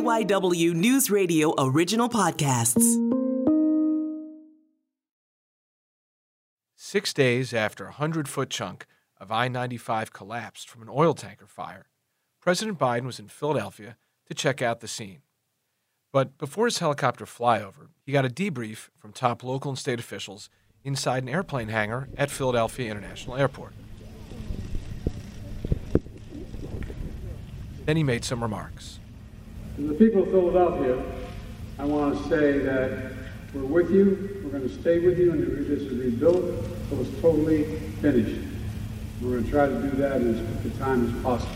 KYW News Radio original podcasts. Six days after a 100 foot chunk of I 95 collapsed from an oil tanker fire, President Biden was in Philadelphia to check out the scene. But before his helicopter flyover, he got a debrief from top local and state officials inside an airplane hangar at Philadelphia International Airport. Then he made some remarks. To the people of Philadelphia, I want to say that we're with you, we're going to stay with you, and this is rebuilt until it's totally finished. We're going to try to do that as quick a time as possible.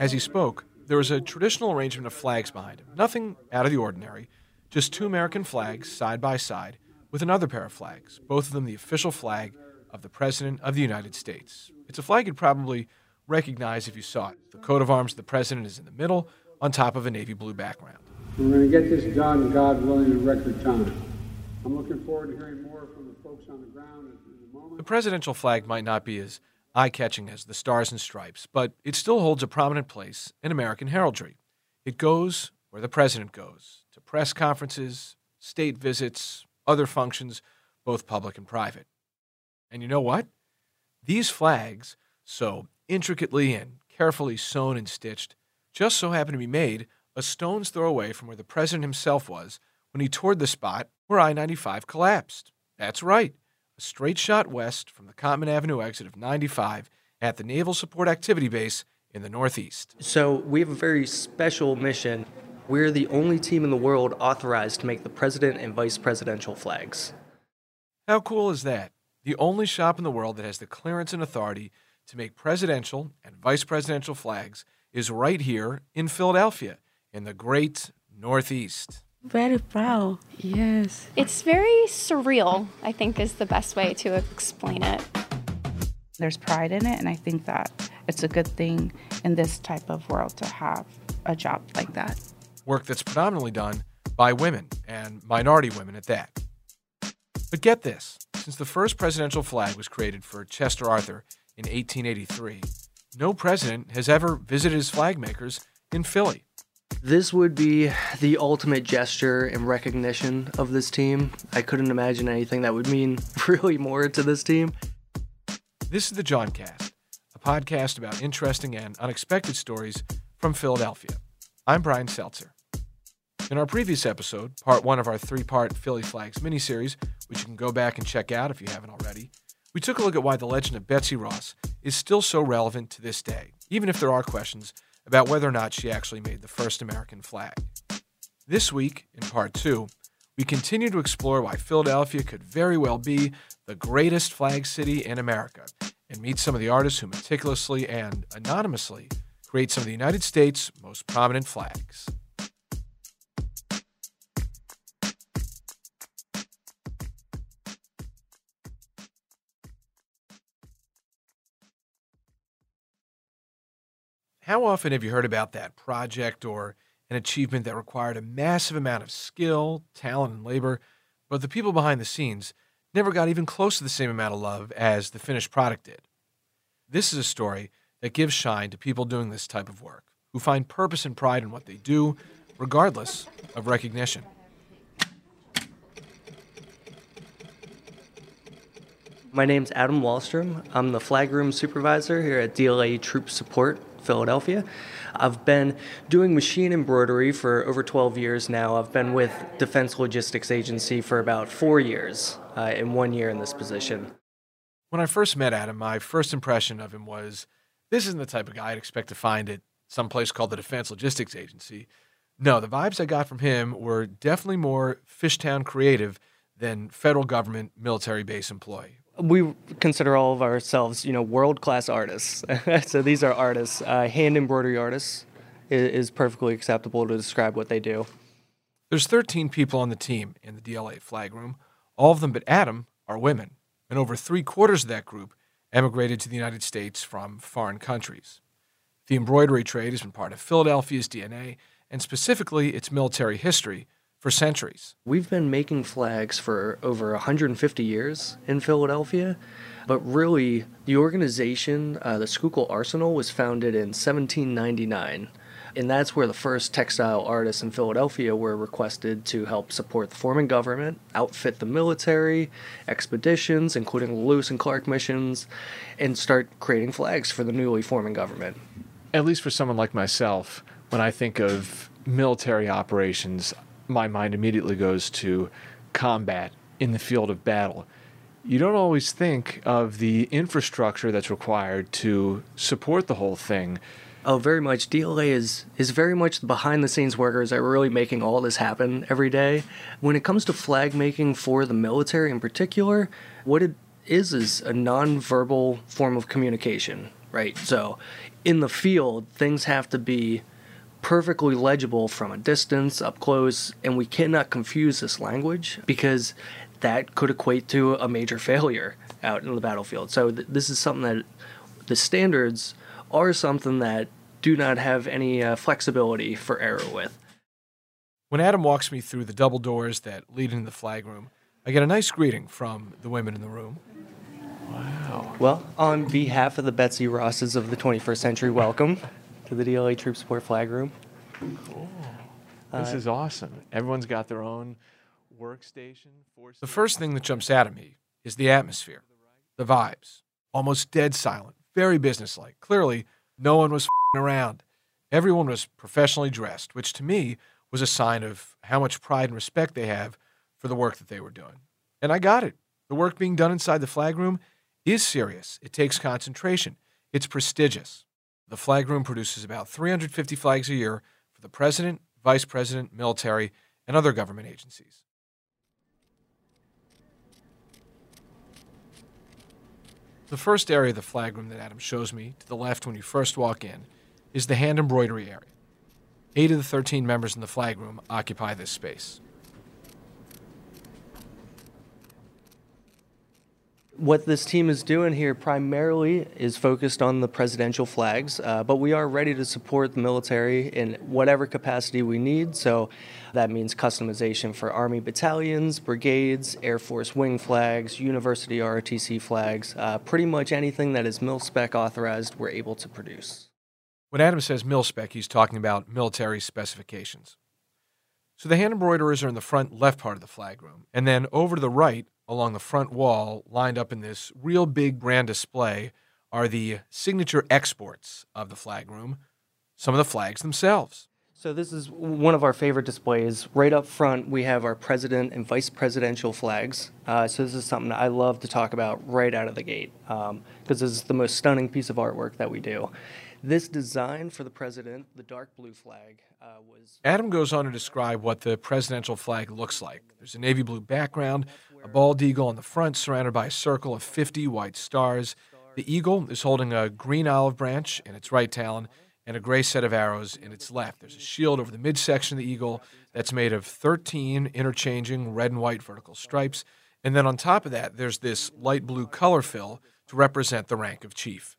As he spoke, there was a traditional arrangement of flags behind him, nothing out of the ordinary, just two American flags side by side with another pair of flags, both of them the official flag of the President of the United States. It's a flag you'd probably recognize if you saw it. The coat of arms of the President is in the middle, on top of a navy blue background. We're going to get this done, God willing, in record time. I'm looking forward to hearing more from the folks on the ground in a moment. The presidential flag might not be as eye catching as the Stars and Stripes, but it still holds a prominent place in American heraldry. It goes where the president goes to press conferences, state visits, other functions, both public and private. And you know what? These flags, so intricately and carefully sewn and stitched, just so happened to be made a stone's throw away from where the president himself was when he toured the spot where I 95 collapsed. That's right a straight shot west from the Cottman Avenue exit of 95 at the Naval Support Activity Base in the Northeast. So, we have a very special mission. We're the only team in the world authorized to make the president and vice presidential flags. How cool is that? The only shop in the world that has the clearance and authority to make presidential and vice presidential flags is right here in Philadelphia, in the great Northeast. Very proud, yes. It's very surreal, I think, is the best way to explain it. There's pride in it, and I think that it's a good thing in this type of world to have a job like that. Work that's predominantly done by women, and minority women at that. But get this since the first presidential flag was created for Chester Arthur in 1883, no president has ever visited his flag makers in Philly. This would be the ultimate gesture and recognition of this team. I couldn't imagine anything that would mean really more to this team. This is the Jawncast, a podcast about interesting and unexpected stories from Philadelphia. I'm Brian Seltzer. In our previous episode, part one of our three part Philly Flags miniseries, which you can go back and check out if you haven't already, we took a look at why the legend of Betsy Ross is still so relevant to this day, even if there are questions about whether or not she actually made the first American flag. This week, in part two, we continue to explore why Philadelphia could very well be the greatest flag city in America and meet some of the artists who meticulously and anonymously create some of the United States' most prominent flags. How often have you heard about that project or an achievement that required a massive amount of skill, talent, and labor, but the people behind the scenes never got even close to the same amount of love as the finished product did? This is a story that gives shine to people doing this type of work, who find purpose and pride in what they do, regardless of recognition. My name's Adam Wallstrom. I'm the flag room supervisor here at DLA Troop Support Philadelphia. I've been doing machine embroidery for over 12 years now. I've been with Defense Logistics Agency for about four years, uh, and one year in this position. When I first met Adam, my first impression of him was this isn't the type of guy I'd expect to find at some place called the Defense Logistics Agency. No, the vibes I got from him were definitely more Fishtown creative than federal government military base employee we consider all of ourselves, you know, world class artists. so these are artists. Uh, hand embroidery artists is, is, perfectly acceptable to describe what they do. There's 13 people on the team in the DLA flag room. All of them but Adam are women, and over three quarters of that group emigrated to the United States from foreign countries. The embroidery trade has been part of Philadelphia's DNA, and specifically its military history for centuries. We've been making flags for over 150 years in Philadelphia, but really, the organization, uh, the Schuylkill Arsenal, was founded in 1799 And that's where the first textile artists in Philadelphia were requested to help support the forming government, outfit the military, expeditions, including the Lewis and Clark missions, and start creating flags for the newly forming government. At least for someone like myself, when I think of military operations, my mind immediately goes to combat in the field of battle. You don't always think of the infrastructure that's required to support the whole thing. Oh, very much. DLA is is very much the behind the scenes workers that are really making all this happen every day. When it comes to flag making for the military in particular, what it is is a non-verbal form of communication, right? So, in the field, things have to be perfectly legible from a distance, up close, and we cannot confuse this language because that could equate to a major failure out in the battlefield. So th- this is something that the standards are something that do not have any uh, flexibility for error with. When Adam walks me through the double doors that lead into the flag room, I get a nice greeting from the women in the room. Wow. Well, on behalf of the Betsy Rosses of the 21st century, welcome to the DLA Troop Support Flag Room. This uh, is awesome. Everyone's got their own workstation. The first thing that jumps out at me is the atmosphere, the vibes. Almost dead silent, very businesslike. Clearly, no one was fing around. Everyone was professionally dressed, which to me was a sign of how much pride and respect they have for the work that they were doing. And I got it. The work being done inside the flag room is serious. It takes concentration. It's prestigious. The flag room produces about 350 flags a year for the president, vice president, military, and other government agencies. The first area of the flag room that Adam shows me to the left when you first walk in is the hand embroidery area. Eight of the 13 members in the flag room occupy this space. What this team is doing here primarily is focused on the presidential flags, uh, but we are ready to support the military in whatever capacity we need. So that means customization for Army battalions, brigades, Air Force wing flags, University ROTC flags, uh, pretty much anything that is mil spec authorized, we're able to produce. When Adam says mil spec, he's talking about military specifications. So the hand embroiderers are in the front left part of the flag room, and then over to the right, along the front wall, lined up in this real big grand display, are the signature exports of the flag room, some of the flags themselves. So this is one of our favorite displays. Right up front, we have our president and vice presidential flags. Uh, so this is something I love to talk about right out of the gate because um, this is the most stunning piece of artwork that we do. This design for the president, the dark blue flag, uh, was. Adam goes on to describe what the presidential flag looks like. There's a navy blue background, a bald eagle on the front, surrounded by a circle of 50 white stars. The eagle is holding a green olive branch in its right talon and a gray set of arrows in its left. There's a shield over the midsection of the eagle that's made of 13 interchanging red and white vertical stripes. And then on top of that, there's this light blue color fill to represent the rank of chief.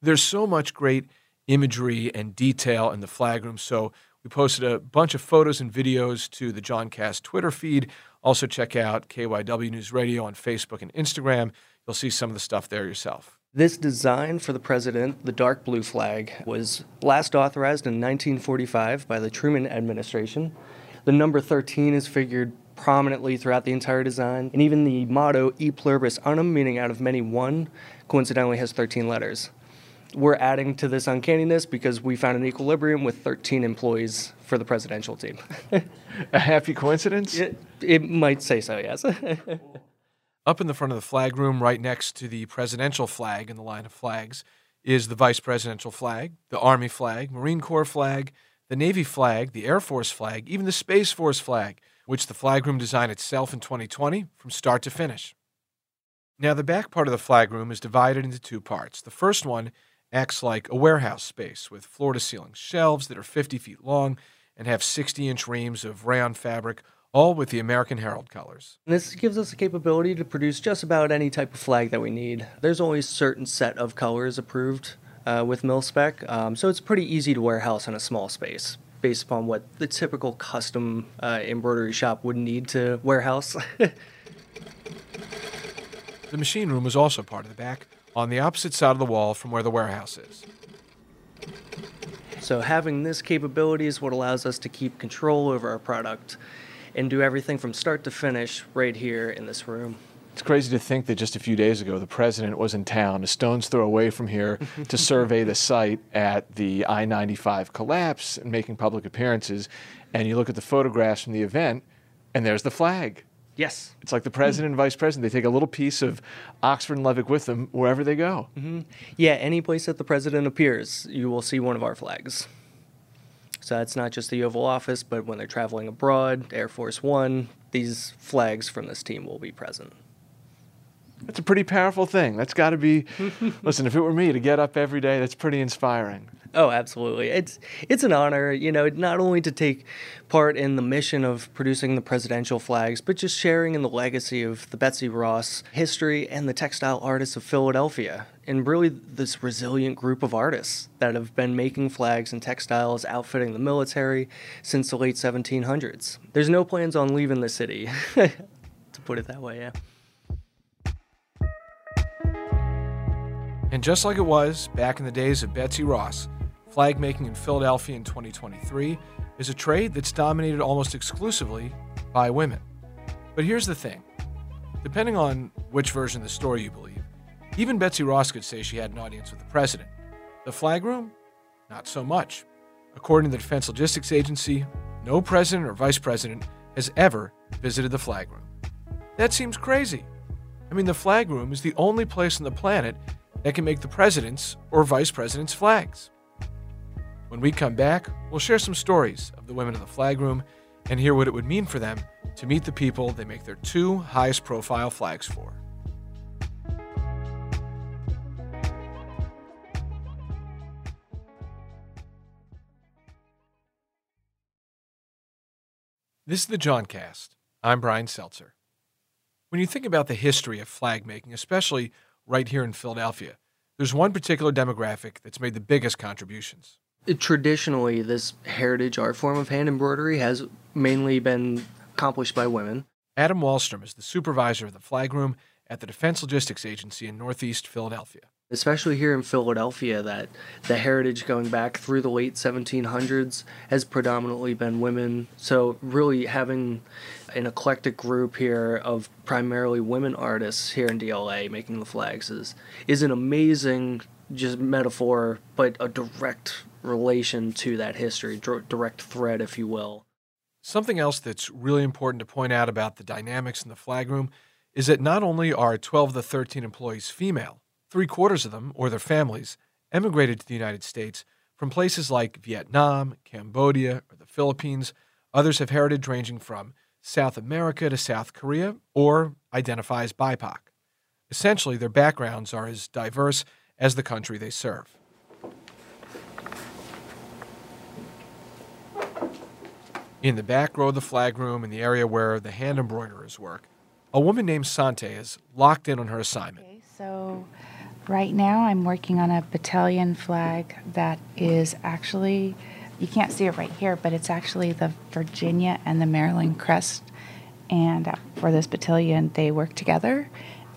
There's so much great imagery and detail in the flag room. So we posted a bunch of photos and videos to the Jawncast Twitter feed. Also, check out KYW News Radio on Facebook and Instagram. You'll see some of the stuff there yourself. This design for the president, the dark blue flag, was last authorized in 1945 by the Truman administration. The number 13 is figured prominently throughout the entire design, and even the motto E pluribus unum, meaning out of many one, coincidentally has 13 letters we're adding to this uncanniness because we found an equilibrium with 13 employees for the presidential team. a happy coincidence? It, it might say so, yes. Up in the front of the flag room, right next to the presidential flag in the line of flags, is the vice presidential flag, the Army flag, Marine Corps flag, the Navy flag, the Air Force flag, even the Space Force flag, which the flag room designed itself in 2020 from start to finish. Now, the back part of the flag room is divided into two parts. The first one acts like a warehouse space with floor to ceiling shelves that are 50 feet long and have 60 inch reams of rayon fabric, all with the American Herald colors. This gives us the capability to produce just about any type of flag that we need. There's always certain set of colors approved uh, with mil spec, um, so it's pretty easy to warehouse in a small space based upon what the typical custom uh, embroidery shop would need to warehouse. the machine room is also part of the back, on the opposite side of the wall from where the warehouse is. So having this capability is what allows us to keep control over our product and do everything from start to finish right here in this room. It's crazy to think that just a few days ago the president was in town, a stone's throw away from here, to survey the site at the I 95 collapse and making public appearances. And you look at the photographs from the event, and there's the flag. Yes. It's like the president and vice president. They take a little piece of Oxford and Levick with them wherever they go. Mm-hmm. Yeah, any place that the president appears, you will see one of our flags. So that's not just the Oval Office, but when they're traveling abroad, Air Force One, these flags from this team will be present. That's a pretty powerful thing. That's got to be. listen, if it were me to get up every day, that's pretty inspiring. Oh, absolutely. It's it's an honor, you know, not only to take part in the mission of producing the presidential flags, but just sharing in the legacy of the Betsy Ross history and the textile artists of Philadelphia, and really this resilient group of artists that have been making flags and textiles, outfitting the military since the late 1700s. There's no plans on leaving the city, to put it that way. Yeah. And just like it was back in the days of Betsy Ross, flag making in Philadelphia in 2023 is a trade that's dominated almost exclusively by women. But here's the thing depending on which version of the story you believe, even Betsy Ross could say she had an audience with the president. The flag room? Not so much. According to the Defense Logistics Agency, no president or vice president has ever visited the flag room. That seems crazy. I mean, the flag room is the only place on the planet that can make the president's or vice president's flags. When we come back, we'll share some stories of the women of the flag room and hear what it would mean for them to meet the people they make their two highest profile flags for. This is the Jawncast. I'm Brian Seltzer. When you think about the history of flag making, especially right here in Philadelphia, there's one particular demographic that's made the biggest contributions. Traditionally, this heritage art form of hand embroidery has mainly been accomplished by women. Adam Wallstrom is the supervisor of the flag room at the Defense Logistics Agency in Northeast Philadelphia. Especially here in Philadelphia, that the heritage going back through the late 1700s has predominantly been women. So, really having an eclectic group here of primarily women artists here in DLA making the flags is, is an amazing just metaphor, but a direct relation to that history, direct thread, if you will. Something else that's really important to point out about the dynamics in the flag room is that not only are 12 of the 13 employees female, three quarters of them, or their families, emigrated to the United States from places like Vietnam, Cambodia, or the Philippines. Others have heritage ranging from South America to South Korea, or identify as BIPOC. Essentially, their backgrounds are as diverse as the country they serve. In the back row of the flag room, in the area where the hand embroiderers work, a woman named Sante is locked in on her assignment. Okay, so right now I'm working on a battalion flag that is actually, you can't see it right here, but it's actually the Virginia and the Maryland crest. And for this battalion, they work together.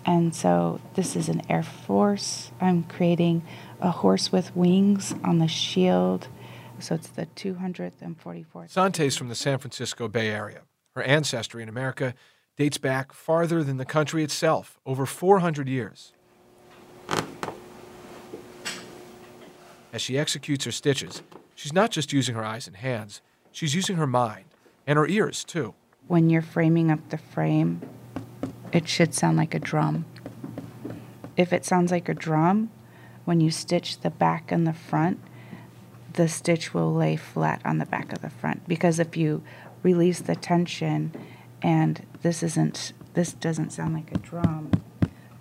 And so this is an Air Force. I'm creating a horse with wings on the shield. So it's the 244th. Sante's from the San Francisco Bay Area. Her ancestry in America dates back farther than the country itself, over 400 years. As she executes her stitches, she's not just using her eyes and hands, she's using her mind and her ears too. When you're framing up the frame, it should sound like a drum. If it sounds like a drum, when you stitch the back and the front, the stitch will lay flat on the back of the front because if you release the tension and this isn't this doesn't sound like a drum,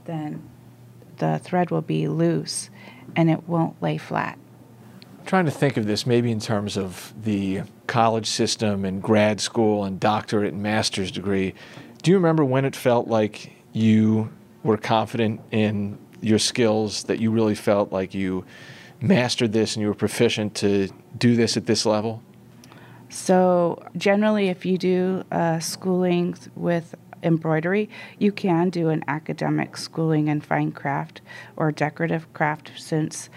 then the thread will be loose and it won't lay flat. I'm trying to think of this maybe in terms of the college system and grad school and doctorate and master's degree. Do you remember when it felt like you were confident in your skills, that you really felt like you mastered this and you were proficient to do this at this level? So, generally, if you do uh, schooling with embroidery, you can do an academic schooling in fine craft or decorative craft since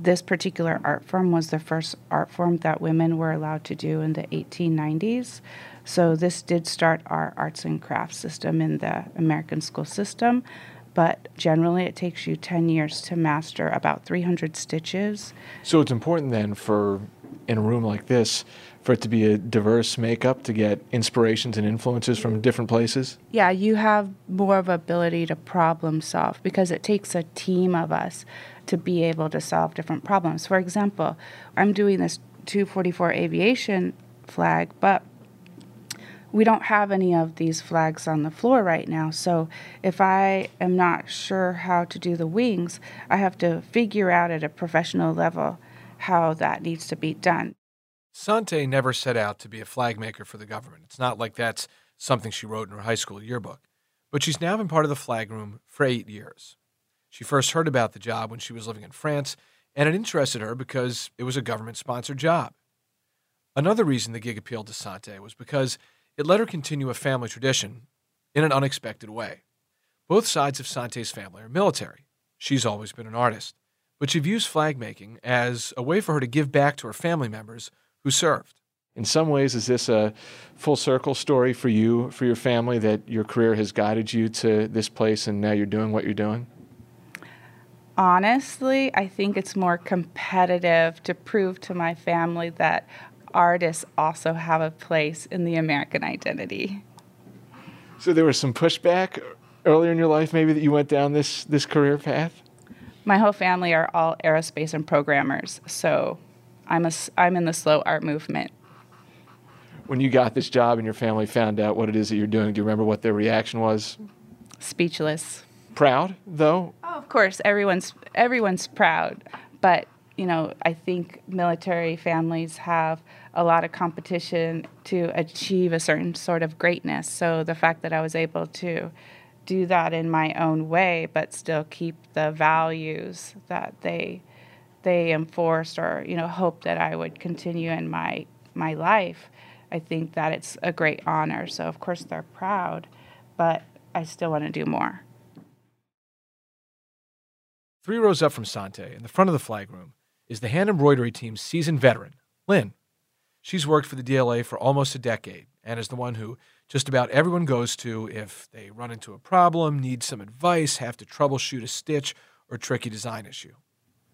this particular art form was the first art form that women were allowed to do in the 1890s. So this did start our arts and crafts system in the American school system. But generally, it takes you 10 years to master about 300 stitches. So it's important then for, in a room like this, for it to be a diverse makeup to get inspirations and influences from different places? Yeah, you have more of ability to problem solve because it takes a team of us to be able to solve different problems. For example, I'm doing this 244 aviation flag, but we don't have any of these flags on the floor right now. So if I am not sure how to do the wings, I have to figure out at a professional level how that needs to be done. Sante never set out to be a flag maker for the government. It's not like that's something she wrote in her high school yearbook. But she's now been part of the flag room for eight years. She first heard about the job when she was living in France, and it interested her because it was a government sponsored job. Another reason the gig appealed to Sante was because it let her continue a family tradition in an unexpected way. Both sides of Sante's family are military. She's always been an artist, but she views flag making as a way for her to give back to her family members who served. In some ways, is this a full circle story for you, for your family, that your career has guided you to this place and now you're doing what you're doing? Honestly, I think it's more competitive to prove to my family that artists also have a place in the American identity. So there was some pushback earlier in your life, maybe that you went down this this career path. My whole family are all aerospace and programmers, so I'm a I'm in the slow art movement. When you got this job and your family found out what it is that you're doing, do you remember what their reaction was? Speechless. Proud, though. Oh, of course, everyone's everyone's proud, but you know, I think military families have a lot of competition to achieve a certain sort of greatness. So the fact that I was able to do that in my own way, but still keep the values that they they enforced or you know hoped that I would continue in my my life, I think that it's a great honor. So of course they're proud, but I still want to do more. Three rows up from Sante, in the front of the flag room, is the hand embroidery team's seasoned veteran, Lynn. She's worked for the DLA for almost a decade and is the one who just about everyone goes to if they run into a problem, need some advice, have to troubleshoot a stitch or tricky design issue.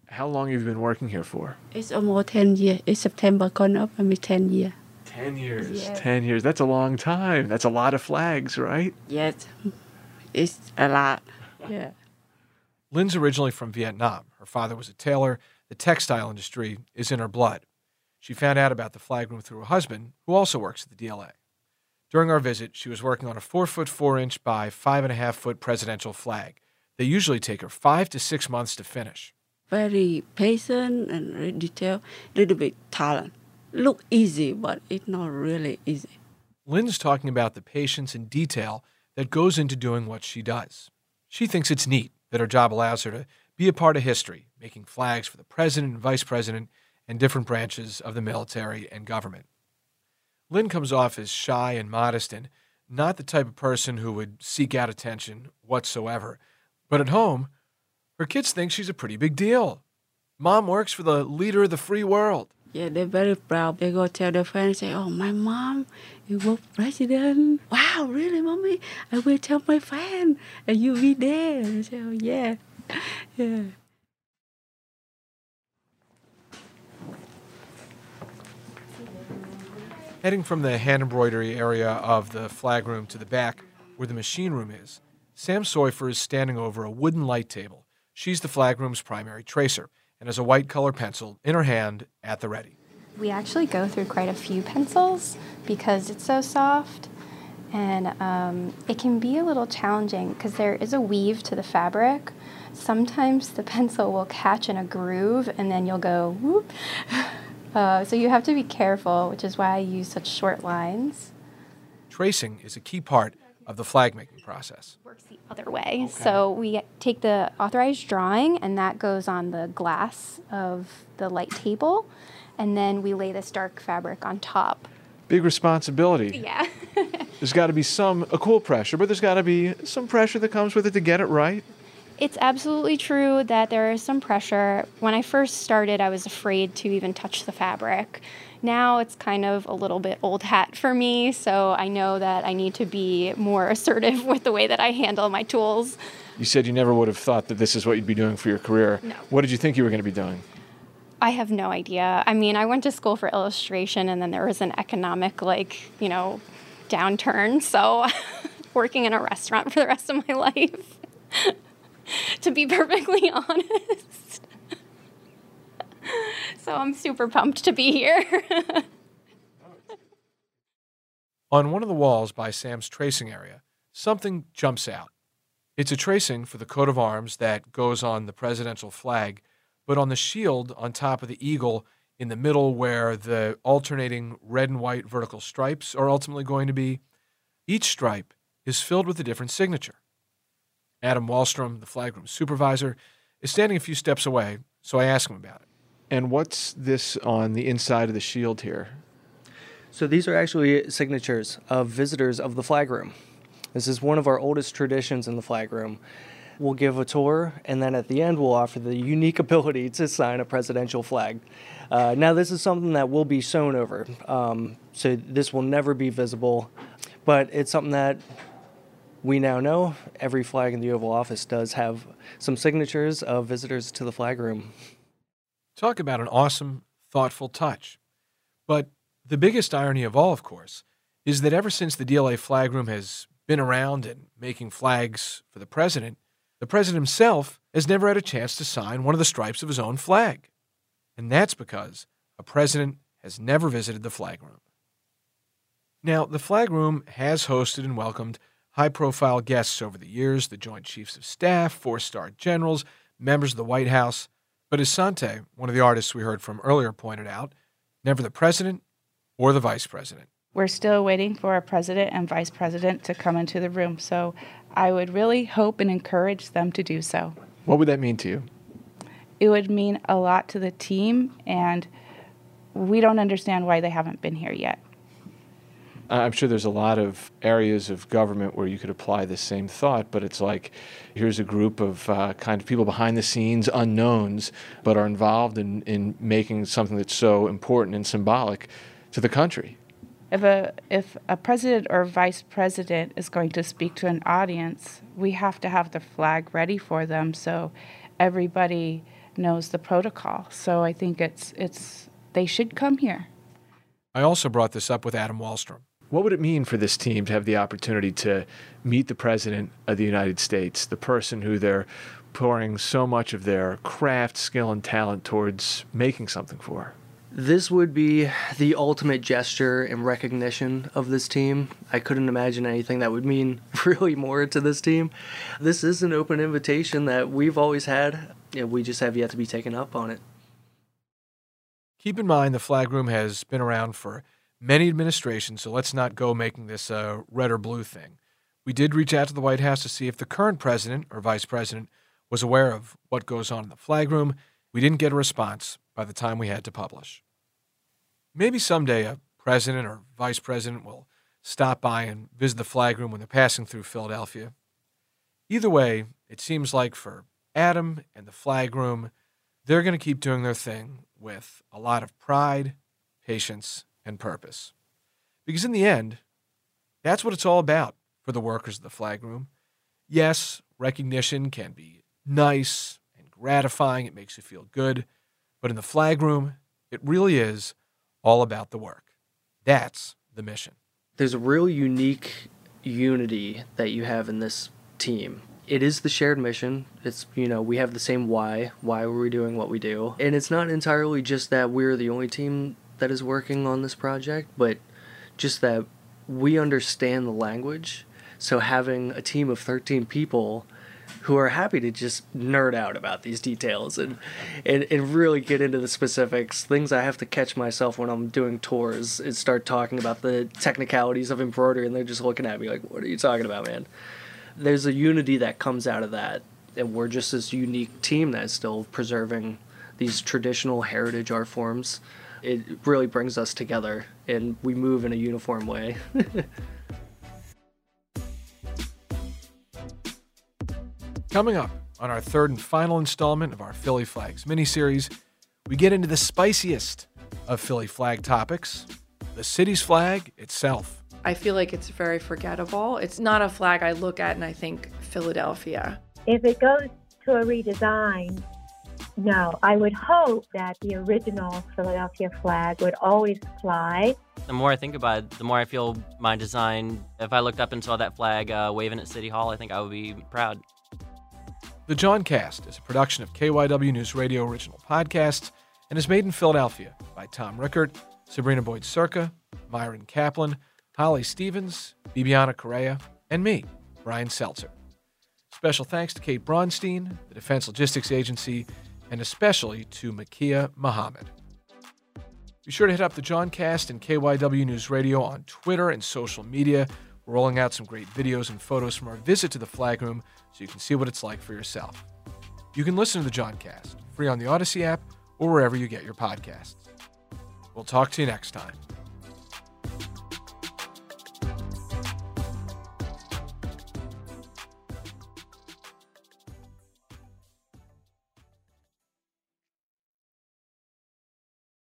How long have you been working here for? It's almost 10 years. It's September coming up, I mean 10 years. 10 years. Yeah. 10 years. That's a long time. That's a lot of flags, right? Yes, it's a lot. Yeah. Lynn's originally from Vietnam. Her father was a tailor. The textile industry is in her blood. She found out about the flag room through her husband, who also works at the DLA. During our visit, she was working on a four foot four inch by five and a half foot presidential flag. They usually take her five to six months to finish. Very patient and very detailed, little bit talent. Look easy, but it's not really easy. Lynn's talking about the patience and detail that goes into doing what she does. She thinks it's neat that her job allows her to be a part of history, making flags for the president and vice president and different branches of the military and government. Lynn comes off as shy and modest and not the type of person who would seek out attention whatsoever. But at home, her kids think she's a pretty big deal. Mom works for the leader of the free world. Yeah, they're very proud. They go tell their friends, say, "Oh, my mom you work president." Wow, really, mommy? I will tell my friend, and you be there. And say, "Oh, yeah, yeah." Heading from the hand embroidery area of the flag room to the back, where the machine room is, Sam Soifer is standing over a wooden light table. She's the flag room's primary tracer and has a white color pencil in her hand at the ready. We actually go through quite a few pencils because it's so soft and um, it can be a little challenging because there is a weave to the fabric. Sometimes the pencil will catch in a groove and then you'll go whoop. Uh, so you have to be careful, which is why I use such short lines. Tracing is a key part of the flag making process. Works the other way. So we take the authorized drawing, and that goes on the glass of the light table, and then we lay this dark fabric on top. Big responsibility. Yeah. There's got to be some, a cool pressure, but there's got to be some pressure that comes with it to get it right. It's absolutely true that there is some pressure. When I first started, I was afraid to even touch the fabric. Now it's kind of a little bit old hat for me, so I know that I need to be more assertive with the way that I handle my tools. You said you never would have thought that this is what you'd be doing for your career. No. What did you think you were going to be doing? I have no idea. I mean, I went to school for illustration and then there was an economic, like, you know, downturn. So working in a restaurant for the rest of my life, to be perfectly honest. so I'm super pumped to be here. On one of the walls by Sam's tracing area, something jumps out. It's a tracing for the coat of arms that goes on the presidential flag, but on the shield on top of the eagle in the middle, where the alternating red and white vertical stripes are ultimately going to be, each stripe is filled with a different signature. Adam Wallstrom, the flagroom supervisor, is standing a few steps away, so I ask him about it. And what's this on the inside of the shield here? So these are actually signatures of visitors of the flag room. This is one of our oldest traditions in the flag room. We'll give a tour, and then at the end, we'll offer the unique ability to sign a presidential flag. Uh, now, this is something that will be sewn over, um, so this will never be visible, but it's something that we now know every flag in the Oval Office does have some signatures of visitors to the flag room. Talk about an awesome, thoughtful touch. But the biggest irony of all, of course, is that ever since the DLA flag room has been around and making flags for the president, the president himself has never had a chance to sign one of the stripes of his own flag. And that's because a president has never visited the flag room. Now, the flag room has hosted and welcomed high profile guests over the years the Joint Chiefs of Staff, four star generals, members of the White House. But as Sante, one of the artists we heard from earlier, pointed out, never the president or the vice president. We're still waiting for a president and vice president to come into the room, so I would really hope and encourage them to do so. What would that mean to you? It would mean a lot to the team, and we don't understand why they haven't been here yet. I'm sure there's a lot of areas of government where you could apply the same thought, but it's like here's a group of uh, kind of people behind the scenes, unknowns, but are involved in, in making something that's so important and symbolic to the country. If a if a president or vice president is going to speak to an audience, we have to have the flag ready for them so everybody knows the protocol. So I think it's it's they should come here. I also brought this up with Adam Wallstrom. What would it mean for this team to have the opportunity to meet the President of the United States, the person who they're pouring so much of their craft, skill, and talent towards making something for? This would be the ultimate gesture and recognition of this team. I couldn't imagine anything that would mean really more to this team. This is an open invitation that we've always had, and we just have yet to be taken up on it. Keep in mind the flag room has been around for many administrations, so let's not go making this a red or blue thing. We did reach out to the White House to see if the current president or vice president was aware of what goes on in the flag room. We didn't get a response by the time we had to publish. Maybe someday a president or vice president will stop by and visit the flag room when they're passing through Philadelphia. Either way, it seems like for Adam and the flag room, they're going to keep doing their thing with a lot of pride, patience, and purpose. Because in the end, that's what it's all about for the workers of the flag room. Yes, recognition can be nice and gratifying, it makes you feel good, but in the flag room, it really is all about the work. That's the mission. There's a real unique unity that you have in this team. It is the shared mission. It's, you know, we have the same why. Why are we doing what we do? And it's not entirely just that we're the only team that is working on this project, but just that we understand the language. So having a team of 13 people who are happy to just nerd out about these details and, and, and really get into the specifics. Things I have to catch myself when I'm doing tours and start talking about the technicalities of embroidery, and they're just looking at me like, "What are you talking about, man?" There's a unity that comes out of that, and we're just this unique team that's still preserving these traditional heritage art forms. It really brings us together, and we move in a uniform way. Coming up On our third and final installment of our Philly Flags miniseries, we get into the spiciest of Philly flag topics the city's flag itself. I feel like it's very forgettable. It's not a flag I look at and I think Philadelphia. If it goes to a redesign, no, I would hope that the original Philadelphia flag would always fly. The more I think about it, the more I feel my design. If I looked up and saw that flag uh, waving at City Hall, I think I would be proud. The Jawncast is a production of KYW News Radio original podcasts and is made in Philadelphia by Tom Rickert, Sabrina Boyd Circa, Myron Kaplan, Holly Stevens, Bibiana Correa, and me, Brian Seltzer. Special thanks to Kate Bronstein, the Defense Logistics Agency, and especially to Makia Muhammad. Be sure to hit up the Jawncast and KYW News Radio on Twitter and social media. We're rolling out some great videos and photos from our visit to the flag room so you can see what it's like for yourself. You can listen to the Jawncast free on the Audacy app or wherever you get your podcasts. We'll talk to you next time.